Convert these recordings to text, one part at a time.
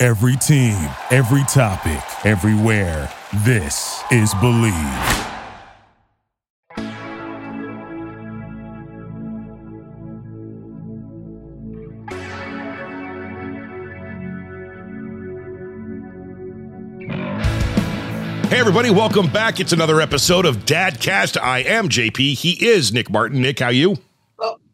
Every team, every topic, everywhere. This is Bleav. Hey, everybody, welcome back. It's another episode of Dadcast. I am JP. He is Nick Martin. Nick, how you?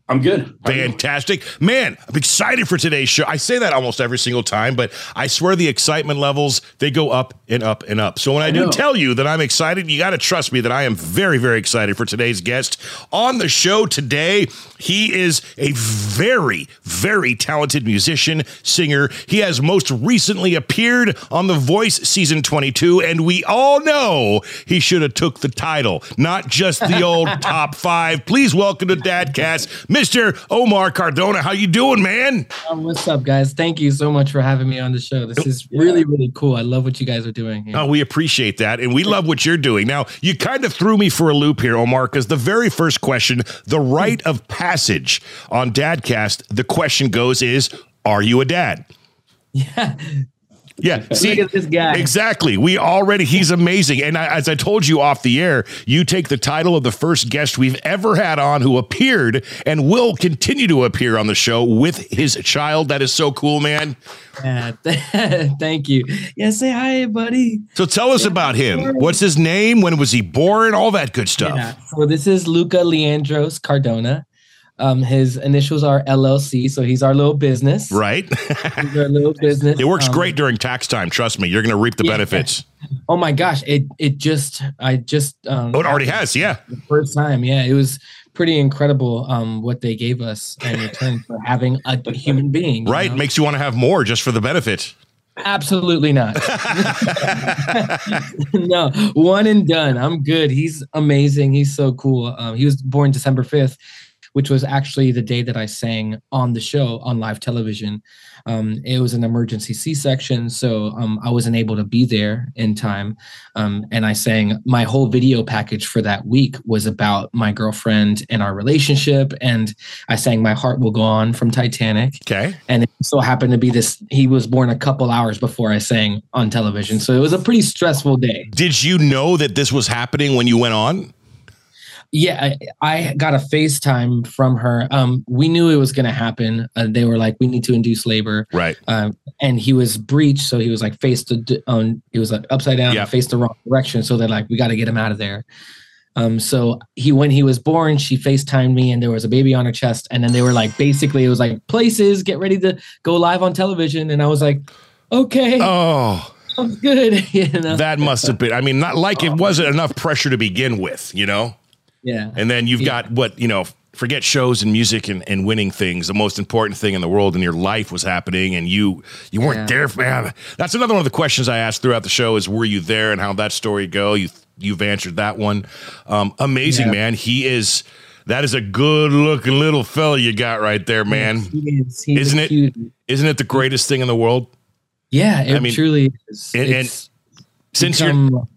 I'm good. Fantastic. Man, I'm excited for today's show. I say that almost every single time, but I swear the excitement levels, they go up and up and up. So when I, do know. tell you that I'm excited, you got to trust me that I am very, very excited for today's guest. On the show today, he is a very, very talented musician, singer. He has most recently appeared on The Voice season 22, and we all know he should have took the title, not just the old top five. Please welcome to Dadcast, Mr. Omar Cardona. How you doing, man? Um, what's up, guys? Thank you so much for having me on the show. This is really, really cool. I love what you guys are doing. here. Oh, we appreciate that. And we love what you're doing. Now, you kind of threw me for a loop here, Omar, because the very first question, the rite of passage on Dadcast, the question goes is, are you a dad? Yeah. Yeah. See, this guy. Exactly. We already, he's amazing. And I, as I told you off the air, you take the title of the first guest we've ever had on who appeared and will continue to appear on the show with his child. That is so cool, man. Yeah, Thank you. Yeah, say hi, buddy. So tell us about him. What's his name? When was he born? All that good stuff. Yeah. So this is Luca Leandros Cardona. Um, his initials are LLC, so he's our little business. Right? He's our little business. It works Um, great during tax time. Trust me, you're going to reap the Yeah. benefits. Oh my gosh, it it just I just um, Oh, it already has. Yeah. the first time. Yeah, it was pretty incredible um what they gave us in return for having a human being. you Right. know? Makes you want to have more just for the benefit. Absolutely not. no, one and done. I'm good. He's amazing. He's so cool. Um, he was born December 5th, which was actually the day that I sang on the show on live television. Um, it was an emergency C-section, so um, I wasn't able to be there in time. Um, and I sang my whole video package for that week was about my girlfriend and our relationship. And I sang "My Heart Will Go On" from Titanic Okay. and it so happened to be this he was born a couple hours before i sang on television so it was a pretty stressful day Did you know that this was happening when you went on? Yeah i, I got a facetime from her. Um, we knew it was going to happen. Uh, they were like we need to induce labor. Right. um, and he was breached so he was like faced to, on he was like upside down Yeah. faced the wrong direction. So they're like we got to get him out of there. Um, so he when he was born she facetimed me and there was a baby on her chest. And then they were like basically it was like places get ready to go live on television. And i was like okay Oh, sounds good. You know? That must have been. I mean, not like it wasn't enough pressure to begin with, you know? Yeah And then you've Yeah. got what, you know, forget shows and music and, and winning things. The most important thing in the world in your life was happening and you you weren't Yeah. there. Man, that's another one of the questions I asked throughout the show is were you there and how that story go? You you've answered that one. Um, amazing, Yeah. man. He is that is a good looking little fella you got right there, man. He is. He's isn't it-. Isn't it the greatest thing in the world? yeah it I mean, truly is and- and Since you're become-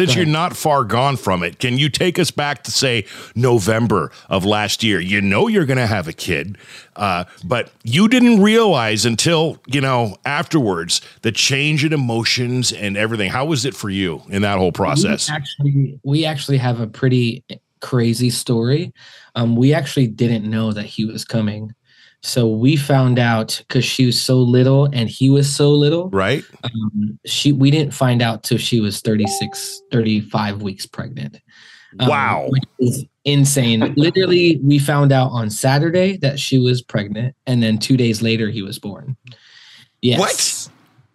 Since you're not far gone from it, can you take us back to say November of last year? You know you're going to have a kid, uh, but you didn't realize until you know afterwards the change in emotions and everything. How was it for you in that whole process? We actually, we actually have a pretty crazy story. Um, we actually didn't know that he was coming. So we found out because she was so little and he was so little. Right? Um, she we didn't find out till she was 36, 35 weeks pregnant. Um, Wow. insane. Literally, we found out on Saturday that she was pregnant, and then two days later he was born. Yes. What?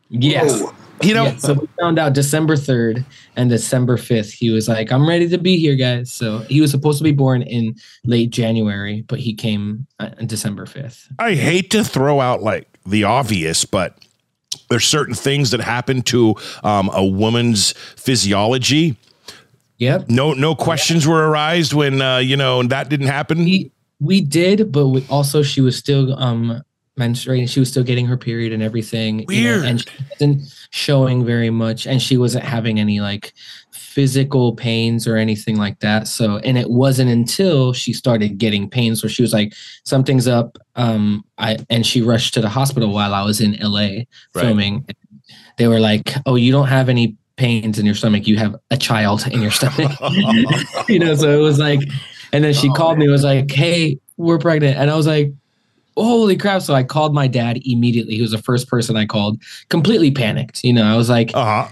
Yes. You know, Yeah, so we found out December 3rd and December 5th. He was like, I'm ready to be here, guys. So he was supposed to be born in late January, but he came uh, on December 5th. I hate to throw out like the obvious, but there's certain things that happen to um, a woman's physiology. Yep. No, no questions were arised when uh, you know that didn't happen. We, we did, but we, also she was still um menstruating. She was still getting her period and everything. you know, Weird. and she wasn't showing very much, and she wasn't having any like physical pains or anything like that. So, and it wasn't until she started getting pains where she was like, "Something's up." Um, I and she rushed to the hospital while I was in LA filming. They were like, "Oh, you don't have any." pains in your stomach you have a child in your stomach you know so it was like and then she called me was like hey we're pregnant and i was like holy crap. So i called my dad immediately. He was the first person i called completely panicked. You know i was like, Uh huh.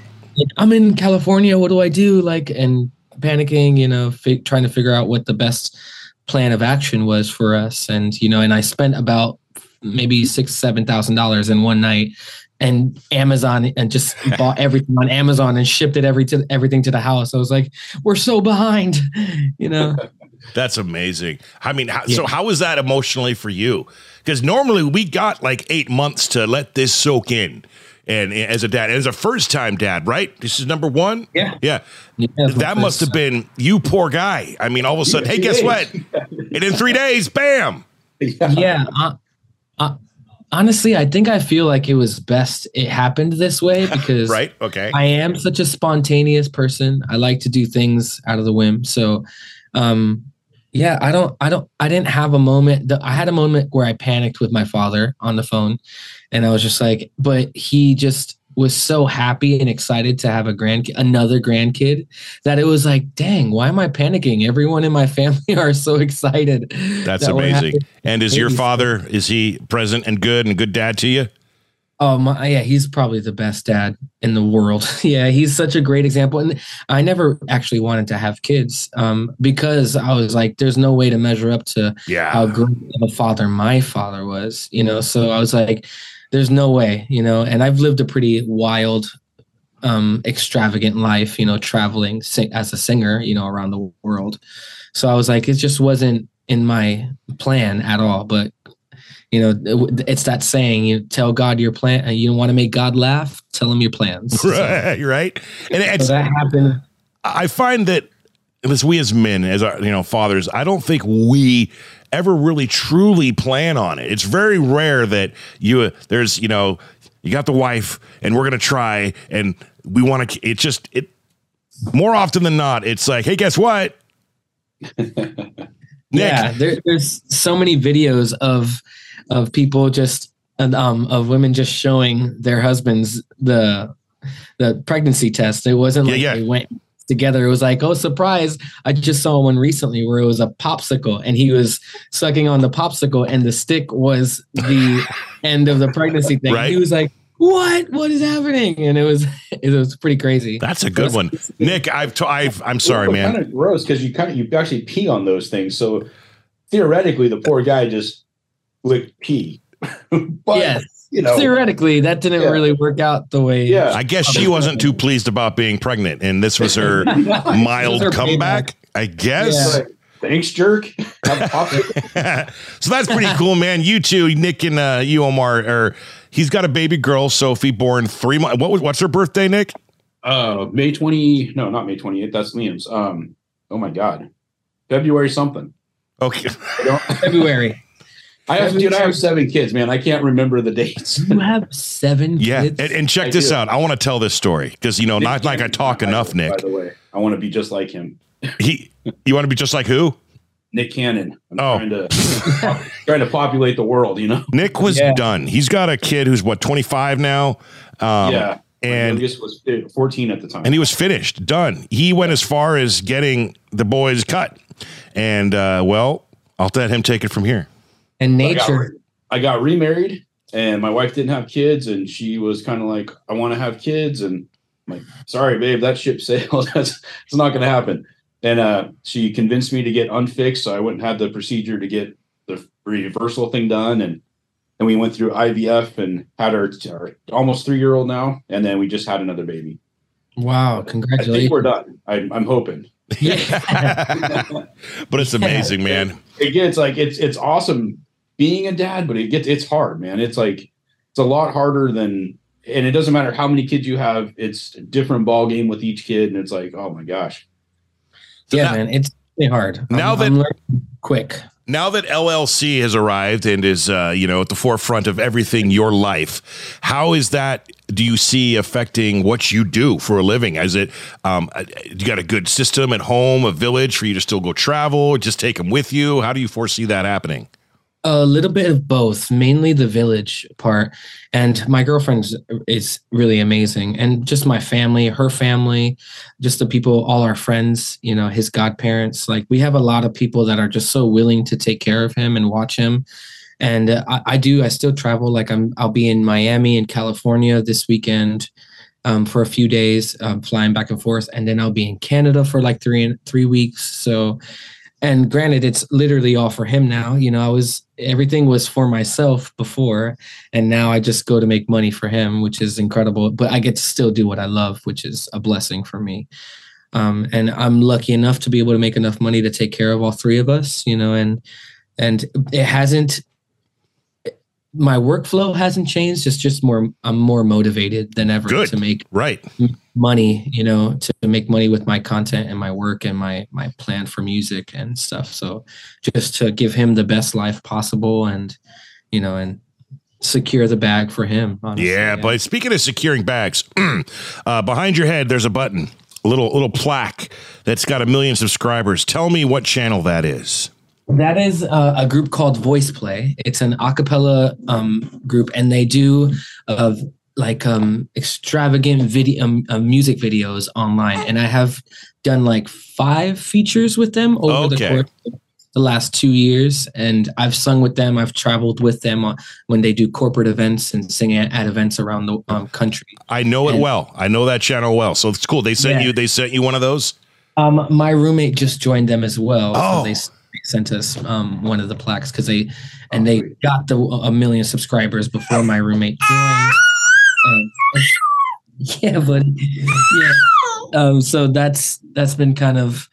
i'm in california. What do i do? Like and panicking you know trying to figure out what the best plan of action was for us. And you know and i spent about maybe six seven thousand dollars in one night. And amazon and just bought everything on amazon and shipped it every to everything to the house. I was like we're so behind you know? That's amazing. I mean, how, Yeah. so how was that emotionally for you? Because normally we got like eight months to let this soak in. And as a dad, as a first time dad, right? This is number one. Yeah. Yeah. Yeah, that must have been you, poor guy. I mean, all of a sudden, hey, guess what? And in three days, bam. yeah uh, uh, honestly i think i feel like it was best it happened this way because Right. Okay. i am such a spontaneous person i like to do things out of the whim so um yeah i don't i don't i didn't have a moment that i had a moment where i panicked with my father on the phone and i was just like but he just was so happy and excited to have a grand another grandkid that it was like dang why am i panicking everyone in my family are so excited That's that amazing. And is your father, is he present and good and good dad to you? Oh my, yeah, he's probably the best dad in the world. yeah, he's such a great example. And I never actually wanted to have kids um, because I was like, there's no way to measure up to Yeah. how great of a father my father was, you know. So I was like, there's no way, you know. And I've lived a pretty wild, um, extravagant life, you know, traveling sing- as a singer, you know, around the world. So I was like, it just wasn't in my plan at all. But you know, it's that saying: you tell God your plan. Uh, you don't want to make God laugh, tell him your plans. right So- Right. Right. And so that happened. I find that as we as men, as our you know fathers, I don't think we ever really truly plan on it. It's very rare that you uh, there's you know you got the wife and we're gonna try and we want to. It just it more often than not, it's like, hey, guess what? Yeah, there, there's so many videos of of people just um of women just showing their husbands the the pregnancy test. It wasn't Yeah, like yeah. they went together. It was like, oh, surprise! I just saw one recently where it was a popsicle, and he was sucking on the popsicle, and the stick was the end of the pregnancy thing. Right. He was like, "What? What is happening?" And it was it was pretty crazy. That's a good one, Nick. I've t- I've I'm sorry, man. Kind of gross because you kind of you actually pee on those things. So theoretically, the poor guy just licked pee. but yes, you know, theoretically, that didn't Yeah. really work out the way. yeah. I guess she wasn't too pleased about being pregnant, and this was her mild her comeback. I guess. Like, Thanks, jerk. Have a popsicle. so that's pretty cool, man. You two, Nick and uh, you, Omar, are. He's got a baby girl, Sophie, born three months. What was what's her birthday, Nick? uh, May twenty. No, not May twenty eighth. That's Liam's. Um. Oh my God. February something. Okay, February. I have, dude. I have seven kids, man. I can't remember the dates. You have seven yeah. kids. And, and check I this do. out. I want to tell this story because you know, not like I talk By enough, the- Nick. By the way, I want to be just like him. He, you want to be just like who? Nick Cannon. I'm Oh. trying to trying to populate the world. You know. Nick was Yeah. done. He's got a kid who's what twenty five now. Um, yeah. and youngest was uh, 14 at the time. and he was finished, done. He went as far as getting the boys cut, and uh, well, I'll let him take it from here. And I got, nature. I got remarried, and my wife didn't have kids, and she was kind of like, "I want to have kids," and I'm like, "Sorry, babe, that ship sailed. That's it's not going to happen." And uh, she convinced me to get unfixed, so I wouldn't have the procedure to get the reversal thing done, and and we went through IVF and had our, our almost three year old now, and then we just had another baby. Wow, I think congratulations. we're done. I, I'm hoping. but it's amazing, man. it gets like it's it's awesome being a dad, but it gets it's hard, man. It's like it's a lot harder than and it doesn't matter how many kids you have, it's a different ball game with each kid, and it's like, oh my gosh. So yeah, now- man, it's really hard. Now I'm, that- I'm learning quick. Now that LLC has arrived and is, uh, you know, at the forefront of everything your life, how is that? Do you see affecting what you do for a living? Is it um, uh, you got a good system at home, a village for you to still go travel, just take them with you? How do you foresee that happening? A little bit of both, mainly the village part. And my girlfriend is really amazing. And just my family, her family, just the people, all our friends, you know, his godparents. Like we have a lot of people that are just so willing to take care of him and watch him. And uh, I, I do, I still travel. Like I'm, I'll be in Miami and California this weekend. Um, for a few days, um, flying back and forth, and then I'll be in Canada for like three three weeks. So, and granted it's literally all for him now you know i was everything was for myself before and now i just go to make money for him which is incredible but i get to still do what i love which is a blessing for me um, and i'm lucky enough to be able to make enough money to take care of all three of us you know and and it hasn't my workflow hasn't changed it's just more i'm more motivated than ever Good. to make Right. money you know to make money with my content and my work and my my plan for music and stuff so just to give him the best life possible and you know and secure the bag for him honestly, Yeah, but speaking of securing bags, uh, behind your head there's a button, a little little plaque that's got a million subscribers. Tell me what channel that is. That is uh, a group called VoicePlay. It's an a cappella um, group, and they do uh, like um, extravagant video, um, uh, music videos online. And I have done like five features with them over Okay. the course of the last two years. And I've sung with them. I've traveled with them on, when they do corporate events and sing at, at events around the um, country. I know it well. I know that channel well. So it's cool. They sent Yeah. you they sent you one of those? Um, my roommate just joined them as well. Oh. So they sent us um, one of the plaques because they and they got the a million subscribers before my roommate joined. And, yeah, but yeah. Um, so that's that's been kind of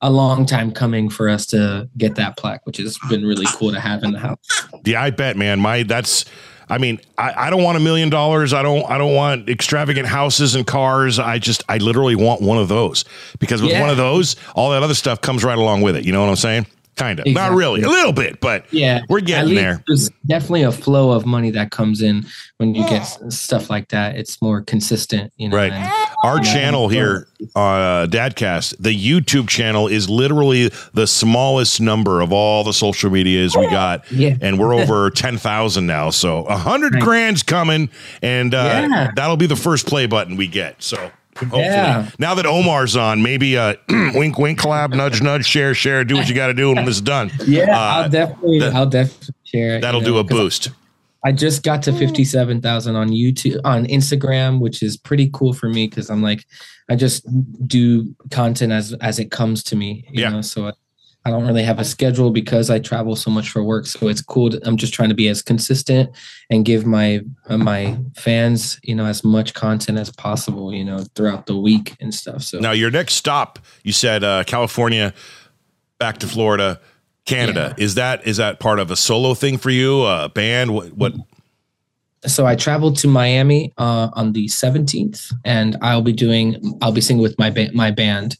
a long time coming for us to get that plaque, which has been really cool to have in the house. Yeah, I bet, man. My that's I mean, I, I don't want a million dollars. I don't I don't want extravagant houses and cars. I just I literally want one of those. Because with Yeah. one of those, all that other stuff comes right along with it. You know what I'm saying? Kind of. Not really. A little bit, but Yeah, we're getting there. There's definitely a flow of money that comes in when you get stuff like that. It's more consistent, you know. Right. and- Our Yeah. channel here, uh, Dadcast, the YouTube channel is literally the smallest number of all the social medias we got. Yeah. And we're over 10,000 now. So a hundred Right. grand's coming and uh, Yeah. that'll be the first play button we get. So hopefully Yeah. now that Omar's on, maybe uh, wink, wink, collab, nudge, nudge, share, share, do what you got to do when this is done. Yeah, Uh, I'll definitely, that- I'll definitely share. it, That'll you do a boost. I just got to fifty-seven thousand on YouTube, on Instagram, which is pretty cool for me because I'm like, I just do content as as it comes to me, you Yeah. know. So I, don't really have a schedule because I travel so much for work. So it's cool. To, I'm just trying to be as consistent and give my uh, my fans, you know, as much content as possible, you know, throughout the week and stuff. So Now, your next stop, you said uh, California, back to Florida, Canada. Is that is that part of a solo thing for you? A band? What? what so I traveled to Miami uh, on the 17th, and I'll be doing I'll be singing with my ba- my band,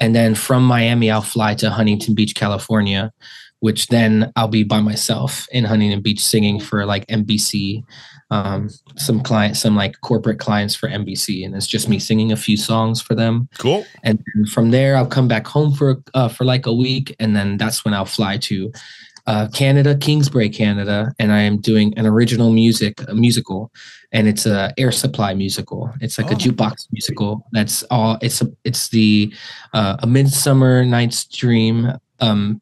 and then from Miami I'll fly to Huntington Beach, California, which then I'll be by myself in Huntington Beach singing for like NBC, um, some clients, some like corporate clients for NBC, and it's just me singing a few songs for them, cool. and then from there I'll come back home for uh, for like a week, and then that's when I'll fly to uh, Canada, Kingsbury, Canada, and I am doing an original music a musical, and it's a Air Supply musical. It's like a Oh. jukebox musical. That's all. It's a, it's the uh, a Midsummer Night's Dream um,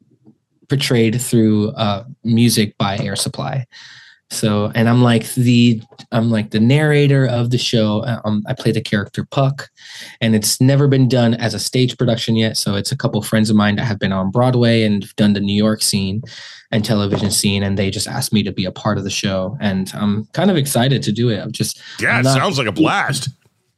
portrayed through uh, music by Air Supply. So, and I'm like the I'm like the narrator of the show. Um, I play the character Puck, and it's never been done as a stage production yet. So it's a couple friends of mine that have been on Broadway and done the New York scene and television scene, and they just asked me to be a part of the show, and I'm kind of excited to do it. I'm just Yeah, I'm it sounds like a blast.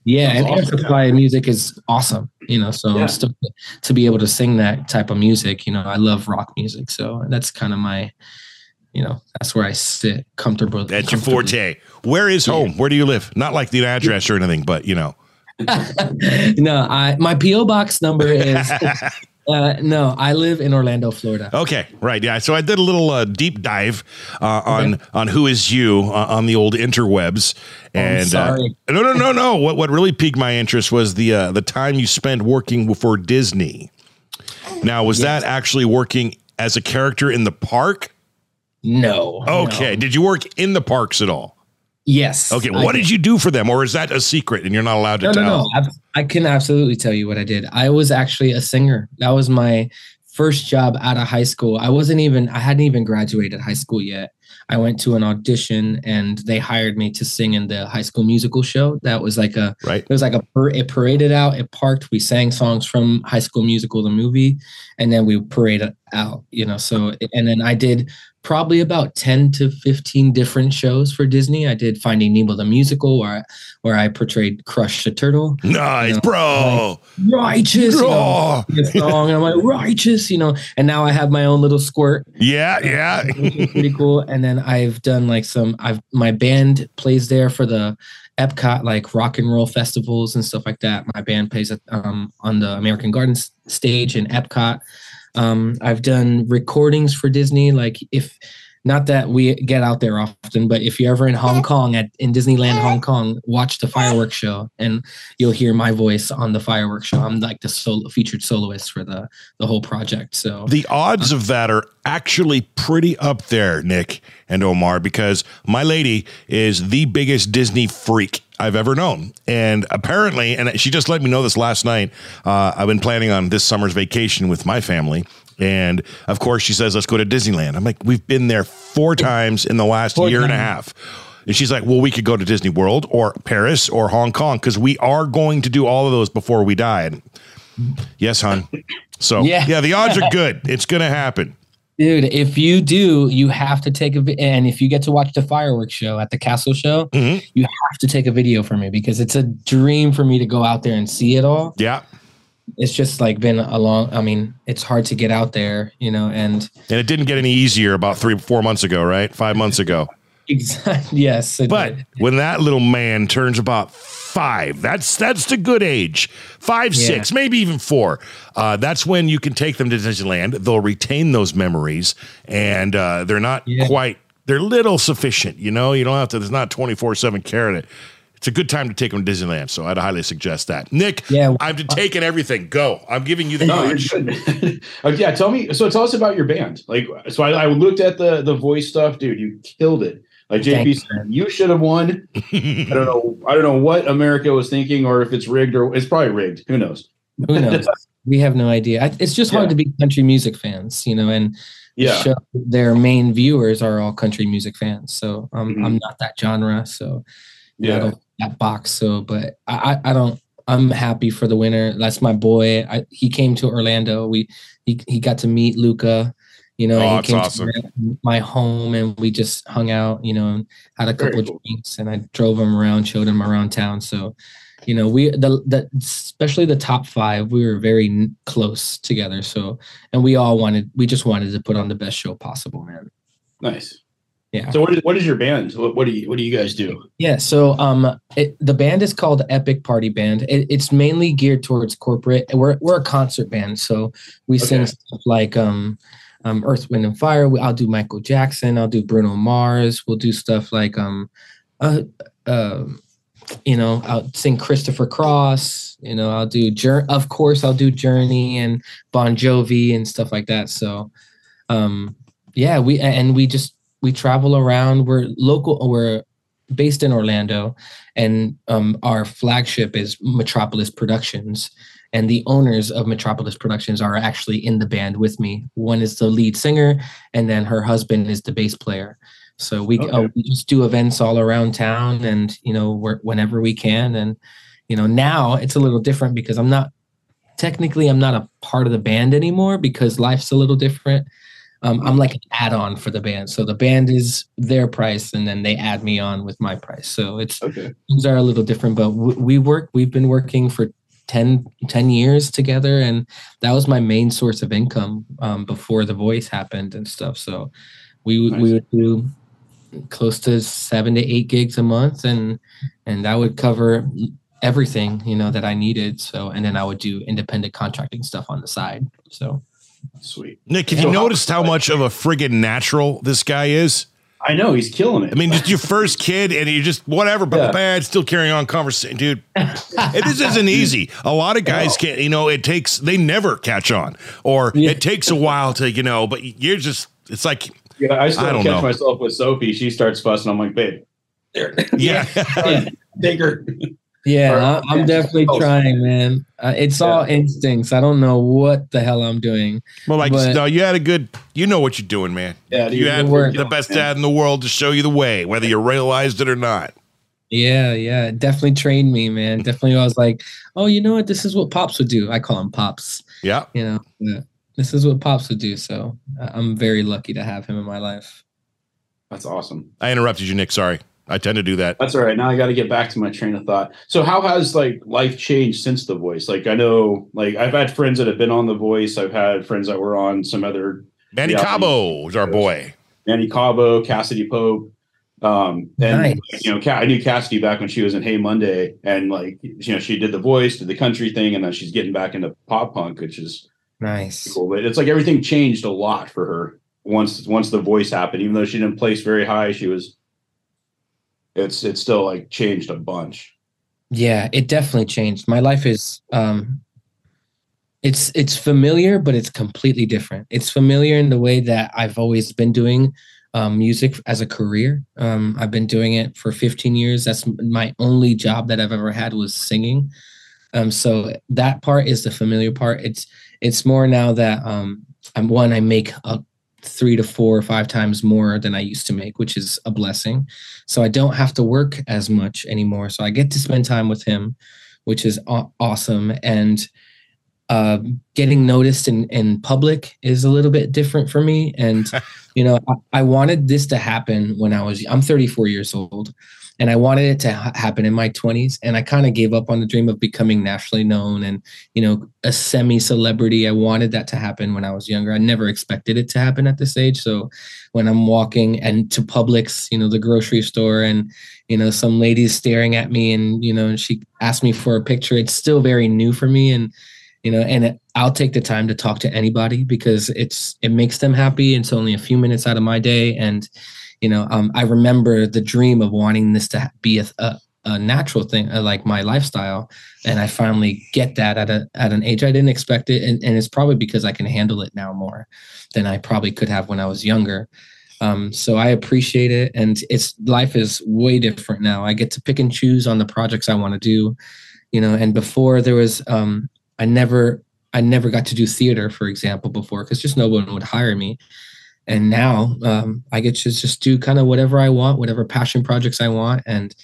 yeah, and Air. Supply music is awesome. You know, so Yeah. To be able to sing that type of music. You know, I love rock music, so that's kind of my you know, that's where I sit comfortable. That's your forte. Where is home? Where do you live? Not like the address or anything, but you know. no, I my PO box number is uh, no, I live in Orlando, Florida. Okay, right, yeah. So I did a little uh, deep dive uh, on Okay. on who is you uh, on the old interwebs, and uh, sorry. no, no, no, no. What what really piqued my interest was the uh, the time you spent working for Disney. Now, was that actually working as a character in the park? No. Okay, no. did you work in the parks at all? Yes. Okay, I what did you do for them, or is that a secret and you're not allowed to No, tell? no, no. I, I can absolutely tell you what I did. I was actually a singer. That was my first job out of high school. I wasn't even, I hadn't even graduated high school yet. I went to an audition and they hired me to sing in the high school musical show. That was like a, Right. it was like a, it paraded out, it parked. We sang songs from High School Musical, the movie, and then we paraded out, you know. So, and then I did probably about 10 to 15 different shows for Disney. I did Finding Nemo, the musical, where, where I portrayed Crush the Turtle Nice, No, bro. righteous you know, song and i'm like righteous you know and now i have my own little squirt yeah, yeah. pretty cool and then i've done like some i've my band plays there for the epcot like rock and roll festivals and stuff like that my band plays at, um, on the american gardens stage in epcot um, i've done recordings for disney like if not that we get out there often, but if you're ever in Hong Kong at in Disneyland Hong Kong, watch the fireworks show and you'll hear my voice on the fireworks show. I'm like the solo featured soloist for the the whole project. So The odds of that are actually pretty up there, Nick and Omar, because my lady is the biggest Disney freak I've ever known. And apparently, and she just let me know this last night, uh, I've been planning on this summer's vacation with my family. And of course, she says, let's go to Disneyland. I'm like, we've been there four times in the last Four year and a half. And she's like, well, we could go to Disney World or Paris or Hong Kong because we are going to do all of those before we die. And yes, hon. So, yeah, Yeah. the odds are good. It's going to happen. dude, if you do, you have to take a vi- and if you get to watch the fireworks show at the castle show, Mhm. you have to take a video for me because it's a dream for me to go out there and see it all. Yeah. It's just like been a long I mean, it's hard to get out there, you know, and And it didn't get any easier about three, four months ago, right? Five months ago. exactly yes. But did. when that little man turns about five, that's that's the good age. Five, Yeah. six, maybe even four. Uh, that's when you can take them to Disneyland. They'll retain those memories, and uh, they're not Yeah. quite. They're little sufficient. You know, you don't have to. There's not twenty four seven carrot. It's a good time to take them to Disneyland. So I'd highly suggest that. Nick, Yeah. I've taken everything. Go. I'm giving you the No, you're good. yeah, tell me. So tell us about your band. Like, so I, I looked at the the voice stuff, dude. You killed it. Like JP you. said, you should have won. I don't know. I don't know what America was thinking, or if it's rigged, or it's probably rigged. Who knows? Who knows? we have no idea. I, it's just hard to be country music fans, you know, and Yeah. show, their main viewers are all country music fans. So um, Mhm. I'm not that genre. So yeah, I don't that box. So, but I, I, I don't. I'm happy for the winner. That's my boy. I, he came to Orlando. We he he got to meet Luca. You know, Oh, he came awesome. to my home and we just hung out. You know, and had a couple cool. drinks and I drove him around, showed him around town. So, you know, we the the especially the top five, we were very close together. So, and we all wanted, we just wanted to put on the best show possible, man. Nice. Yeah. So what is what is your band? What, what do you what do you guys do? Yeah, so um, it, the band is called Epic Party Band. It, it's mainly geared towards corporate. We're we're a concert band, so we sing stuff like um, um, Earth, Wind, and Fire. We, I'll do Michael Jackson. I'll do Bruno Mars. We'll do stuff like um, uh, uh, you know, I'll sing Christopher Cross. You know, I'll do Jour- Of course, I'll do Journey and Bon Jovi and stuff like that. So, um, yeah, we and we just we travel around. We're local. We're based in Orlando, and um, our flagship is Metropolis Productions. And the owners of Metropolis Productions are actually in the band with me. One is the lead singer, and then her husband is the bass player. So we uh, we just do events all around town, and you know, whenever we can. And you know, now it's a little different because I'm not technically I'm not a part of the band anymore because life's a little different. Um, I'm like an add-on for the band. So the band is their price, and then they add me on with my price. So it's Okay. things are a little different, but w- we work. We've been working for 10, 10 years together, and that was my main source of income um, before the voice happened and stuff. So We would we would do close to seven to eight gigs a month, and and that would cover everything you know that I needed. So and then I would do independent contracting stuff on the side. So Sweet. Nick, have So you how- noticed how much of a friggin' natural this guy is? I know he's killing it. I mean, just your first kid, and you just whatever, but Yeah. bad, still carrying on conversation, dude. It this isn't easy. A lot of guys can't, you know, it takes they never catch on, or Yeah. it takes a while to, you know, but you're just it's like, yeah, I still I don't catch know. myself with Sophie. She starts fussing. I'm like, babe, there, yeah, yeah, take her. Yeah Or- I- I'm yeah, definitely just- trying, man. Uh, it's all instincts. I don't know what the hell I'm doing. well, like But- no, you had a good, you know what you're doing, man. Yeah, dude, you had work. the best dad in the world to show you the way, whether you realized it or not. Yeah, yeah, it definitely trained me, man. Definitely, I was like, oh, you know what? This is what pops would do. I call him pops. Yeah, You know, yeah. this is what pops would do. So I'm very lucky to have him in my life. That's awesome. I interrupted you, Nick. Sorry, I tend to do that. That's all right. Now I got to get back to my train of thought. So, how has like life changed since The Voice? Like, I know, like I've had friends that have been on The Voice. I've had friends that were on some other Manny Cabo is our boy. Manny Cabo, Cassadee Pope. Um, and Nice. you know, I knew Cassadee back when she was in Hey Monday, and like you know, she did the voice, did the country thing, and then she's getting back into pop punk, which is Nice. cool. But it's like everything changed a lot for her once once the voice happened. Even though she didn't place very high, she was. It's it's still like changed a bunch. Yeah, it definitely changed. My life is um it's it's familiar, but it's completely different. It's familiar in the way that I've always been doing um, music as a career. Um, I've been doing it for 15 years. That's my only job that I've ever had was singing. Um, so that part is the familiar part. It's it's more now that um, I'm one. I make a three to four or five times more than I used to make, which is a blessing. So I don't have to work as much anymore. So I get to spend time with him, which is awesome. And uh, getting noticed in, in public is a little bit different for me. And, you know, I, I wanted this to happen when I was, I'm 34 years old. And I wanted it to ha- happen in my 20s. And I kind of gave up on the dream of becoming nationally known and, you know, a semi celebrity. I wanted that to happen when I was younger. I never expected it to happen at this age. So when I'm walking and to Publix, you know, the grocery store, and you know, some lady's staring at me, and you know, she asked me for a picture. It's still very new for me, and you know, and I'll take the time to talk to anybody because it's it makes them happy. It's only a few minutes out of my day, and you know, um, I remember the dream of wanting this to be a, a, a natural thing, uh, like my lifestyle, and I finally get that at a at an age I didn't expect it, and, and it's probably because I can handle it now more than I probably could have when I was younger. Um, so I appreciate it, and it's life is way different now. I get to pick and choose on the projects I want to do, you know. And before there was, um, I never, I never got to do theater, for example, before because just no one would hire me. And now um, I get to just do kind of whatever I want, whatever passion projects I want, and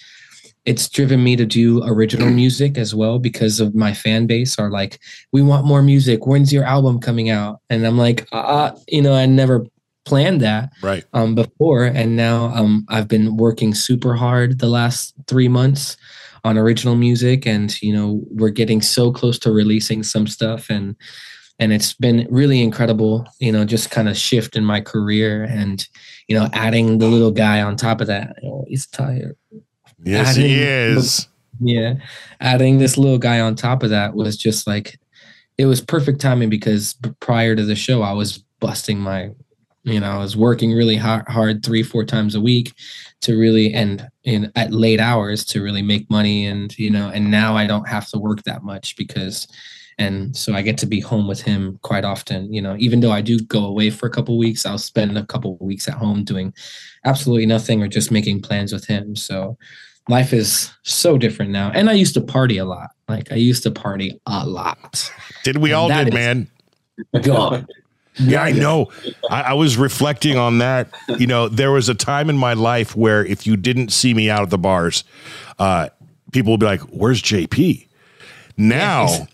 it's driven me to do original music as well because of my fan base are like we want more music when's your album coming out and i'm like uh you know i never planned that Right. um before and now um i've been working super hard the last three months on original music and you know we're getting so close to releasing some stuff and and it's been really incredible you know just kind of shift in my career and you know adding the little guy on top of that oh, he's tired Yes, Adding- he is. yeah. Adding this little guy on top of that was just like, it was perfect timing because prior to the show, I was busting my, you know, I was working really hard, hard three, four times a week to really, and in at late hours to really make money. And, you know, and now I don't have to work that much because, and so I get to be home with him quite often, you know, even though I do go away for a couple weeks, I'll spend a couple weeks at home doing absolutely nothing or just making plans with him. So, life is so different now. And I used to party a lot. Like I used to party a lot. Did we And all did, man? Gone. Yeah, I know. I, I was reflecting on that. You know, there was a time in my life where if you didn't see me out at the bars, uh, people would be like, "Where's JP?" Now Yes.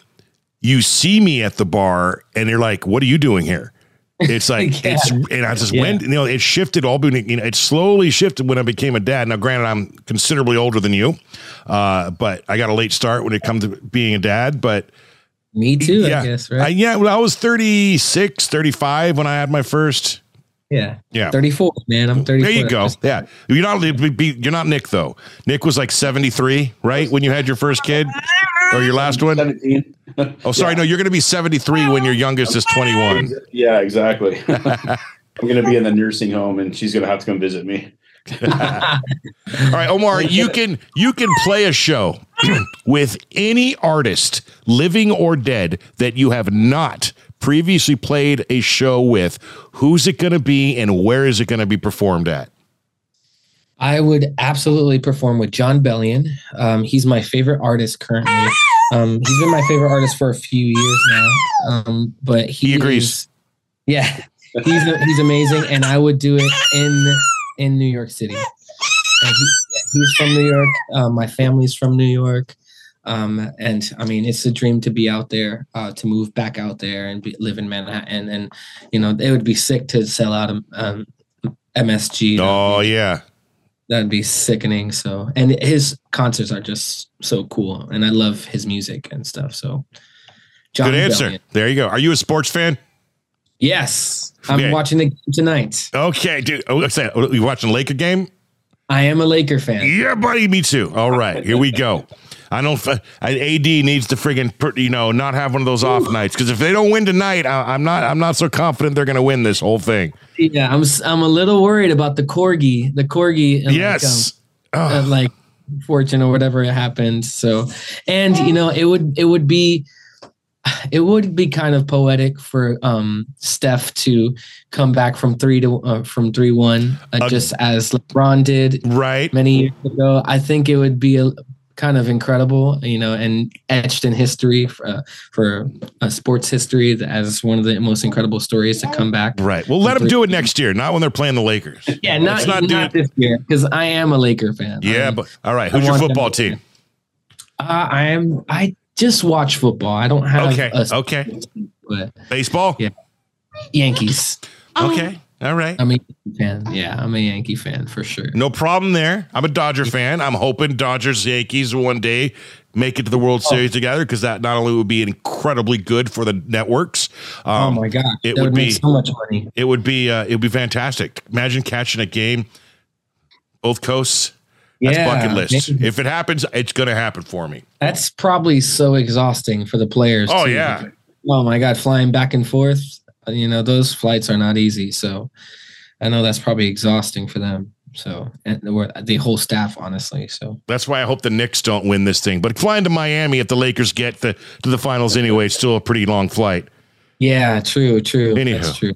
you see me at the bar, and you're like, "What are you doing here?" It's like Yeah. it's and I just Yeah. went. You know, it shifted all. You know, it slowly shifted when I became a dad. Now, granted, I'm considerably older than you, uh, but I got a late start when it comes to being a dad. But Me too, yeah, I guess, I, yeah. Well, I was 36, 35 when I had my first. Yeah. Yeah. 34, man. I'm 34. There you go. That's- Yeah, you're not you're not Nick though. Nick was like 73, right, when you had your first kid, or your last one. 17. Oh, sorry, no, you're going to be 73 when your youngest is 21. Yeah, exactly. I'm gonna be in the nursing home, and she's gonna have to come visit me. All right, Omar, you can you can play a show with any artist, living or dead, that you have not previously played a show with. Who's it going to be, and where is it going to be performed at? I would absolutely perform with Jon Bellion. Um, he's my favorite artist currently. Um, he's been my favorite artist for a few years now. Um, but he, He agrees. is- yeah, he's he's amazing, and I would do it in in New York City. He, he's from New York. Uh, my family's from New York. Um, and I mean, it's a dream to be out there, uh, to move back out there and be, live in Manhattan. And you know, it would be sick to sell out um, um, MSG. Oh yeah, That'd be sickening. So, and his concerts are just so cool, and I love his music and stuff. So, Jon good answer. Bellion. There you go. Are you a sports fan? Yes, I'm Okay. watching the game tonight. Okay, dude. Oh, let's you watching Laker game? I am a Laker fan. Yeah, buddy. Me too. All right, here we go. I don't. I- AD needs to friggin' you know not have one of those off nights because if they don't win tonight, I, I'm not. I'm not so confident they're going to win this whole thing. Yeah, I'm. I'm a little worried about the corgi. The corgi. and, yes. Like, um, Oh, uh, like fortune or whatever it happened. So, and you know, it would. It would be. It would be kind of poetic for um Steph to come back from three to uh, from three one, uh, Uh, just as LeBron did right. many years ago. I think it would be a, kind of incredible, you know, and etched in history for, uh, for uh, sports history as one of the most incredible stories to come back. Right. Well, let them do it next year, not when they're playing the Lakers. Yeah, not, not not, this year because I am a Laker fan. Yeah, Um, but all right. I Who's your football team? uh, I am. I just watch football. I don't have Okay. a Okay. but Baseball. Yeah. Yankees. Okay. All right. I'm a Yankee fan. Yeah, I'm a Yankee fan for sure. No problem there. I'm a Dodger fan. I'm hoping Dodgers Yankees one day make it to the World Oh. Series together because that not only would be incredibly good for the networks. oh Um, my god, it would would be- so much money. It would be uh, it would be fantastic. Imagine catching a game, both coasts. That's Yeah, bucket list. maybe. If it happens, it's going to happen for me. That's probably so exhausting for the players. Oh too. yeah, Oh my god, flying back and forth. uh, You know, those flights are not easy. So I know that's probably exhausting for them. So and the, the whole staff, honestly. So that's why I hope the Knicks don't win this thing. But flying to Miami if the Lakers get the, to the finals anyway, it's still a pretty long flight. yeah, true, true. Anyhow. That's true.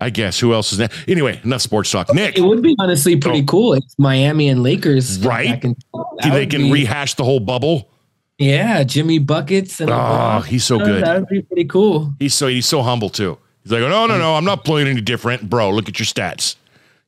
I guess. Who else is that? Anyway, enough sports talk. Nick, It would be honestly pretty cool if Miami and Lakers Right. that they can be- rehash the whole bubble. Yeah, Jimmy buckets and Oh, he's so good. That would be pretty cool. He's so he's so humble too. He's like, no, no, no, I'm not playing any different, bro. Look at your stats.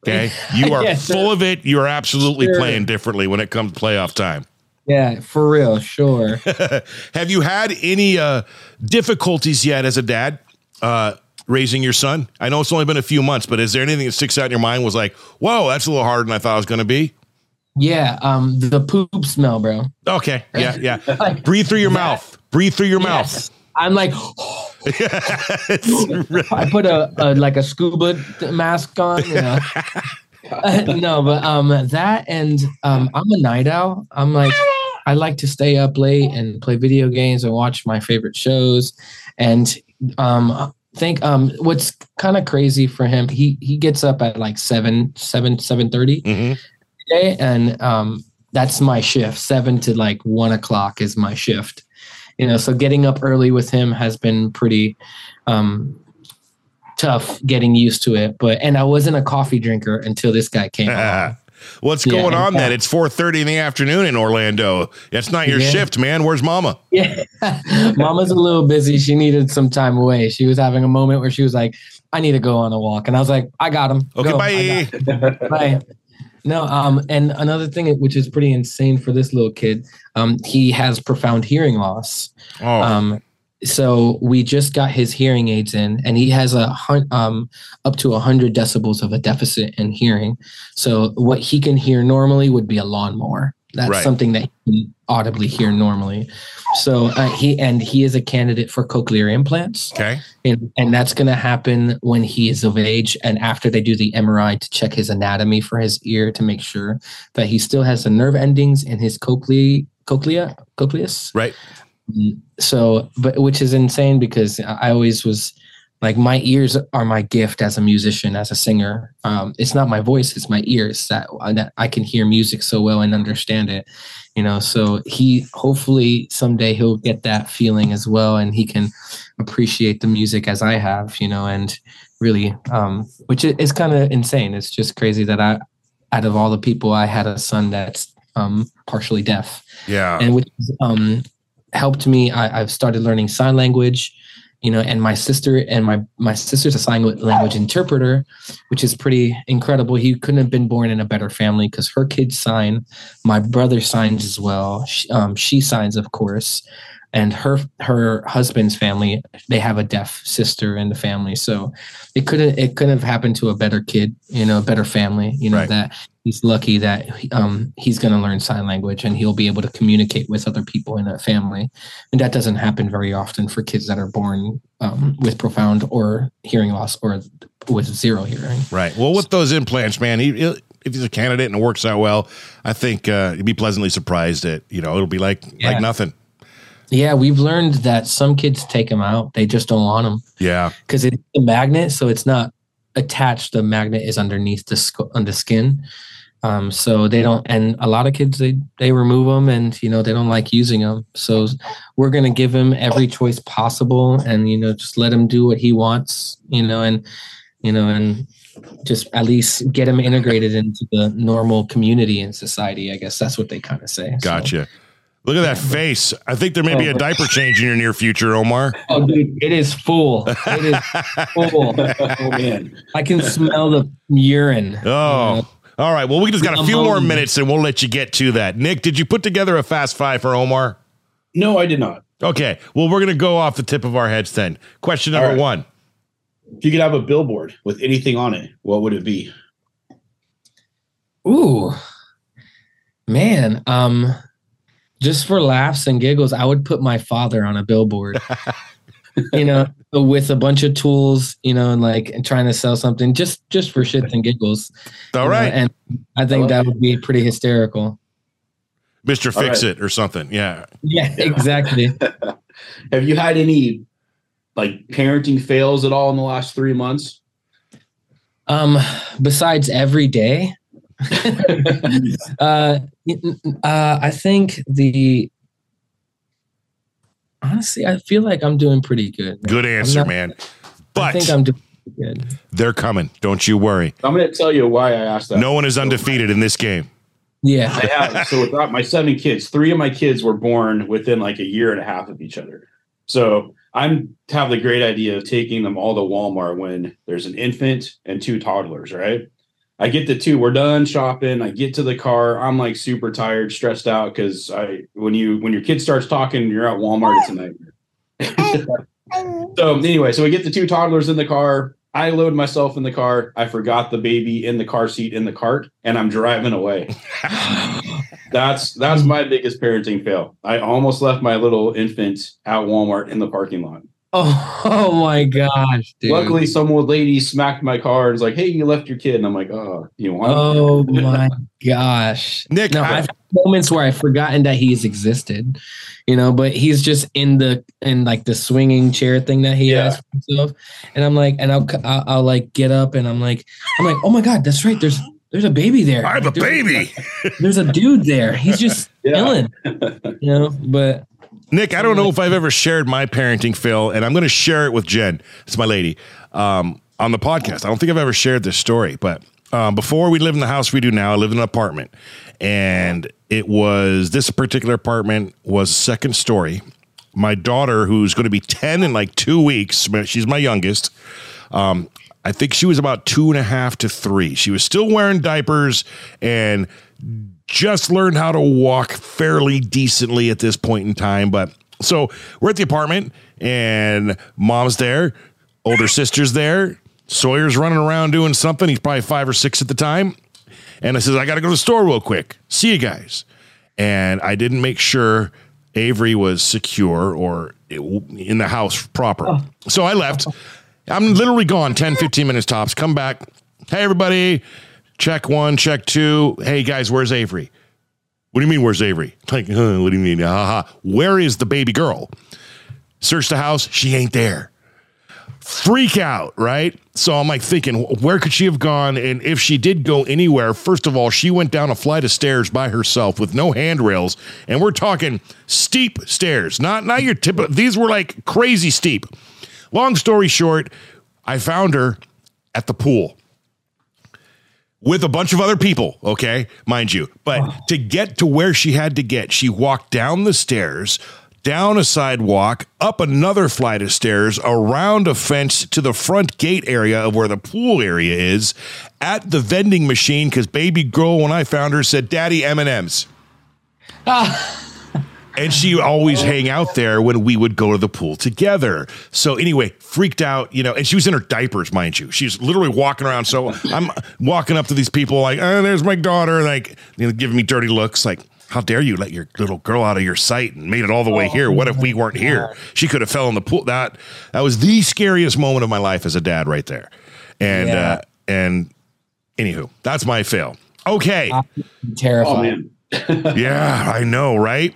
Okay, you are Yeah, full of it. You are absolutely Sure. playing differently when it comes to playoff time. Yeah, for real, sure. Have you had any uh, difficulties yet as a dad uh, raising your son? I know it's only been a few months, but is there anything that sticks out in your mind? Was like, whoa, that's a little harder than I thought it was going to be. yeah, um, the poop smell, bro. Okay, yeah, yeah. Like, Breathe through your mouth. Breathe through your yes. I'm like, I put a, a like a scuba mask on. You know? no, but um, that and um, I'm a night owl. I'm like, I like to stay up late and play video games and watch my favorite shows. And um, think um, what's kind of crazy for him, he he gets up at like seven, seven, seven thirty Mhm. day, and um, that's my shift. Seven to like one o'clock is my shift. You know, so getting up early with him has been pretty um, tough getting used to it. But and I wasn't a coffee drinker until this guy came. What's Yeah, going on yeah. then? It's 4:30 in the afternoon in Orlando. That's not your Yeah. shift, man. Where's mama? Yeah, Mama's a little busy. She needed some time away. She was having a moment where she was like, "I need to go on a walk," and I was like, "I got him. Okay, Go. I bye. No, um, and another thing which is pretty insane for this little kid, um, he has profound hearing loss. Oh, Um, so we just got his hearing aids in, and he has a um up to hundred decibels of a deficit in hearing. So what he can hear normally would be a lawnmower. That's Right. something that he can audibly hear normally. So uh, he and he is a candidate for cochlear implants, Okay. and, and that's going to happen when he is of age and after they do the MRI to check his anatomy for his ear to make sure that he still has the nerve endings in his cochlea, cochlea, cochleus Right. So but which is insane because i always was like my ears are my gift as a musician as a singer. Um it's not my voice it's my ears that, that i can hear music so well and understand it you know? So he hopefully someday he'll get that feeling as well and he can appreciate the music as i have you know? And really um which is kind of insane. It's just crazy that i out of all the people i had a son that's um partially deaf. Yeah. and which um, helped me. I, I've started learning sign language, you know, and my sister and my my sister's a sign language interpreter, which is pretty incredible. He couldn't have been born in a better family because her kids sign, my brother signs as well. She, um, she signs, of course, and her her husband's family they have a deaf sister in the family, so it couldn't it couldn't have happened to a better kid, you know, a better family, you know Right. that he's lucky that um, he's going to learn sign language and he'll be able to communicate with other people in a family. And that doesn't happen very often for kids that are born um, with profound or hearing loss or with zero hearing. Right. Well, with those implants, man, he, he'll- if he's a candidate and it works out well, I think uh, you'd be pleasantly surprised at you know it'll be like Yeah. like nothing. Yeah, we've learned that some kids take them out. They just don't want them Yeah. because it's a magnet, so it's not attached. The magnet is underneath the on the skin. Um, so they don't, and a lot of kids they they remove them, and you know they don't like using them. So we're gonna give him every choice possible, and you know just let him do what he wants, you know, and you know, and just at least get him integrated into the normal community and society. I guess that's what they kind of say. So- Gotcha. Look at that face. I think there may be a diaper change in your near future, Omar. Oh, dude, it is full. It is full. oh man. I can smell the urine. Oh. All right. Well, we just got a few more minutes and we'll let you get to that. Nick, did you put together a fast five for Omar? No, I did not. Okay. Well, we're going to go off the tip of our heads then. Question number All right. one. If you could have a billboard with anything on it, what would it be? Ooh, man. Um, just for laughs and giggles, I would put my father on a billboard. you know, with a bunch of tools, you know, and like and trying to sell something just just for shits and giggles. All right. you know, and I think love that it. would be pretty hysterical. Mr. All Fix right. It or something. Yeah. Yeah, exactly. Have you had any like parenting fails at all in the last three months? Um, besides every day, uh, uh, I think the honestly, I feel like I'm doing pretty good. Good answer, not- man. I think But I'm doing pretty good. they're coming. Don't you worry. I'm going to tell you why I asked that. No one is undefeated in this game. Yeah, I have. So without my seven kids, three of my kids were born within like a year and a half of each other. So I'm have the great idea of taking them all to Walmart when there's an infant and two toddlers, right? I get the two, we're done shopping. I get to the car. I'm like super tired, stressed out because I when you when your kid starts talking, you're at Walmart, it's a nightmare. so anyway, so we get the two toddlers in the car. I load myself in the car. I forgot the baby in the car seat in the cart, and I'm driving away. That's that's my biggest parenting fail. I almost left my little infant at Walmart in the parking lot. Oh, oh my gosh, dude. Luckily, some old lady smacked my car and was like, "Hey, you left your kid," and I'm like, "Oh, you want?" Oh my gosh. Nick, No, I've had moments where I've forgotten that he's existed, you know, but he's just in the in like the swinging chair thing that he Yeah. has for himself. And I'm like, and I'll, I'll I'll like get up and I'm like, I'm like, oh my god, that's right. There's there's a baby there. I have a There's- baby. There's a dude there. He's just Yeah. chilling, you know. But Nick, I don't know if I've ever shared my parenting fail, and I'm going to share it with Jen. It's my lady um, on the podcast. I don't think I've ever shared this story, but um, before we lived in the house we do now, I lived in an apartment, and it was this particular apartment was second story. My daughter, who's going to be ten in like two weeks, she's my youngest. Um, I think she was about two and a half to three. She was still wearing diapers and just learned how to walk fairly decently at this point in time. But so we're at the apartment and mom's there, older sister's there. Sawyer's running around doing something. He's probably five or six at the time. And I says, I got to go to the store real quick. See you guys. and I didn't make sure Avery was secure or in the house proper. Oh. So I left. I'm literally gone 10, 15 minutes tops. Come back. Hey, everybody. Check one, check two. Hey, guys, where's Avery? What do you mean, where's Avery? Like, what do you mean? Ha. Where is the baby girl? Search the house. She ain't there. Freak out, right? So I'm like thinking, where could she have gone? And if she did go anywhere, first of all, she went down a flight of stairs by herself with no handrails. And we're talking steep stairs, not, not your typical, these were like crazy steep. Long story short, I found her at the pool with a bunch of other people, okay, mind you. But oh. to get to where she had to get, she walked down the stairs, down a sidewalk, up another flight of stairs, around a fence to the front gate area of where the pool area is, at the vending machine because baby girl when I found her said, "Daddy M and M's." and she always hang out there when we would go to the pool together. So anyway, freaked out, you know, and she was in her diapers, mind you. She's literally walking around. So I'm walking up to these people like, oh, there's my daughter, like, you know, giving me dirty looks, like, how dare you let your little girl out of your sight and made it all the way here? What if we weren't here? She could have fell in the pool. That that was the scariest moment of my life as a dad, right there. And Yeah. uh, and anywho, that's my fail. Okay. I'm Oh Yeah, I know, right?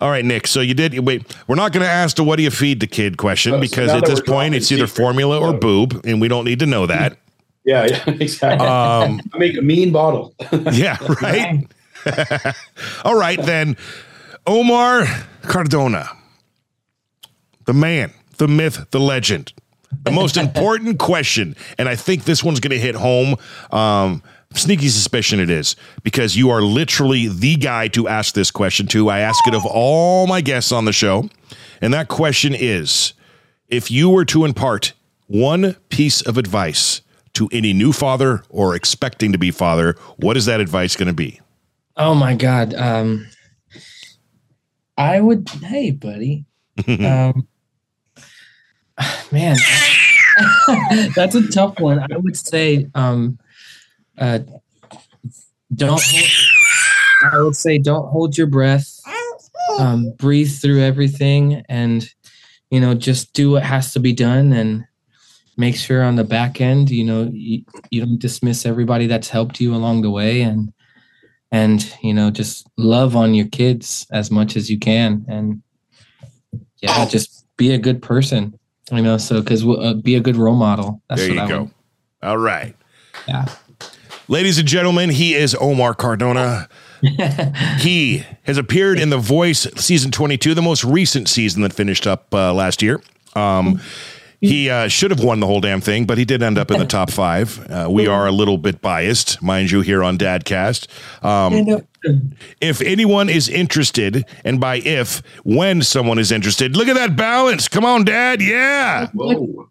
All right, Nick. So you did wait. We're not going to ask the "What do you feed the kid?" question Oh, so because now at this point it's either formula or boob, and we don't need to know that. Yeah, yeah, exactly. Um, I make a mean bottle. yeah, right. All right, then. Omar Cardona, the man, the myth, the legend. The most important question, and I think this one's going to hit home. Um, sneaky suspicion it is because you are literally the guy to ask this question to. I ask it of all my guests on the show, and that question is: If you were to impart one piece of advice to any new father or expecting to be father, what is that advice going to be? Oh my god. Um I would hey buddy. um man. That's a tough one. I would say um uh don't hold, I would say don't hold your breath. Um breathe through everything and you know just do what has to be done and make sure on the back end you know you, you don't dismiss everybody that's helped you along the way and and you know just love on your kids as much as you can and yeah just be a good person you know so because we'll, uh, be a good role model that's there what you I go. would- All right. yeah Ladies and gentlemen, he is Omar Cardona. he has appeared in The Voice season 22, the most recent season that finished up uh, last year. Um, he uh, should have won the whole damn thing, but he did end up in the top five. Uh, we are a little bit biased, mind you, here on Dadcast. Um, if anyone is interested, and by if, when someone is interested, look at that balance. Come on, Dad. Yeah. Whoa.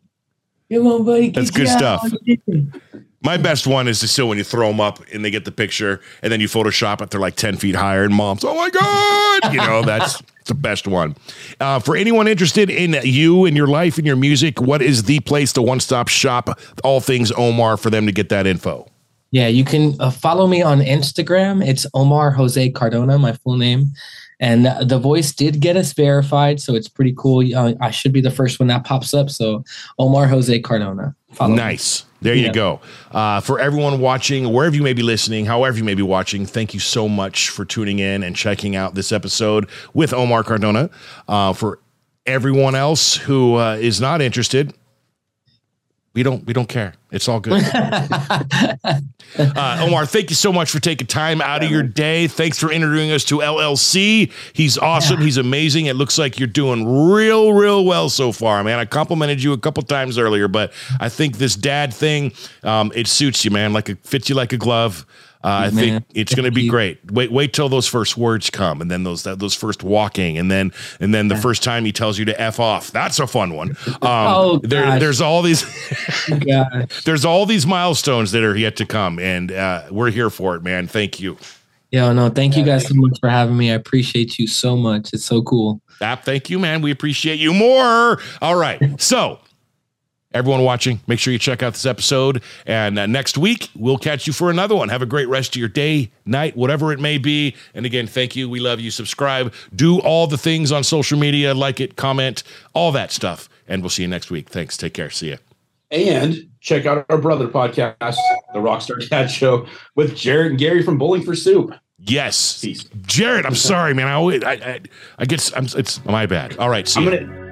Come on, buddy. That's good stuff. My best one is still when you throw them up and they get the picture, and then you Photoshop it. They're like ten feet higher, and mom's, oh my god, you know that's the best one. Uh, for anyone interested in you and your life and your music, what is the place, the one stop shop, all things Omar, for them to get that info? Yeah, you can uh, follow me on Instagram. It's Omar Jose Cardona, my full name. And the voice did get us verified, so it's pretty cool. Uh, I should be the first one that pops up. So Omar Jose Cardona. Follow me. Nice. There you Yeah. go. Uh, for everyone watching, wherever you may be listening, however you may be watching, thank you so much for tuning in and checking out this episode with Omar Cardona. Uh, for everyone else who uh, is not interested, we don't we don't care. It's all good. Uh, Omar, thank you so much for taking time out of your day. Thanks for introducing us to LLC. He's awesome. He's amazing. It looks like you're doing real, real well so far, man. I complimented you a couple times earlier, but I think this dad thing, um, it suits you, man. Like it fits you like a glove. Uh, I think it's going to be great. Wait, wait till those first words come, and then those that, those first walking, and then and then the first time he tells you to f off. That's a fun one. Um, Oh, there, there's all these. Yeah. there's all these milestones that are yet to come, and uh, we're here for it, man. Thank you. Yo, no, thank you guys so much for having me. I appreciate you so much. It's so cool. App, thank you, man. We appreciate you more. All right. So, everyone watching, make sure you check out this episode. And uh, next week, we'll catch you for another one. Have a great rest of your day, night, whatever it may be. And again, thank you. We love you. Subscribe. Do all the things on social media, like it, comment, all that stuff. And we'll see you next week. Thanks. Take care. See you. And check out our brother podcast, The Rockstar Dad Show, with Jaret and Gary from Bowling for Soup. Yes, Peace. Jaret. I'm sorry, man. I always, I, I, I get, I'm, it's my bad. All right. See I'm ya. gonna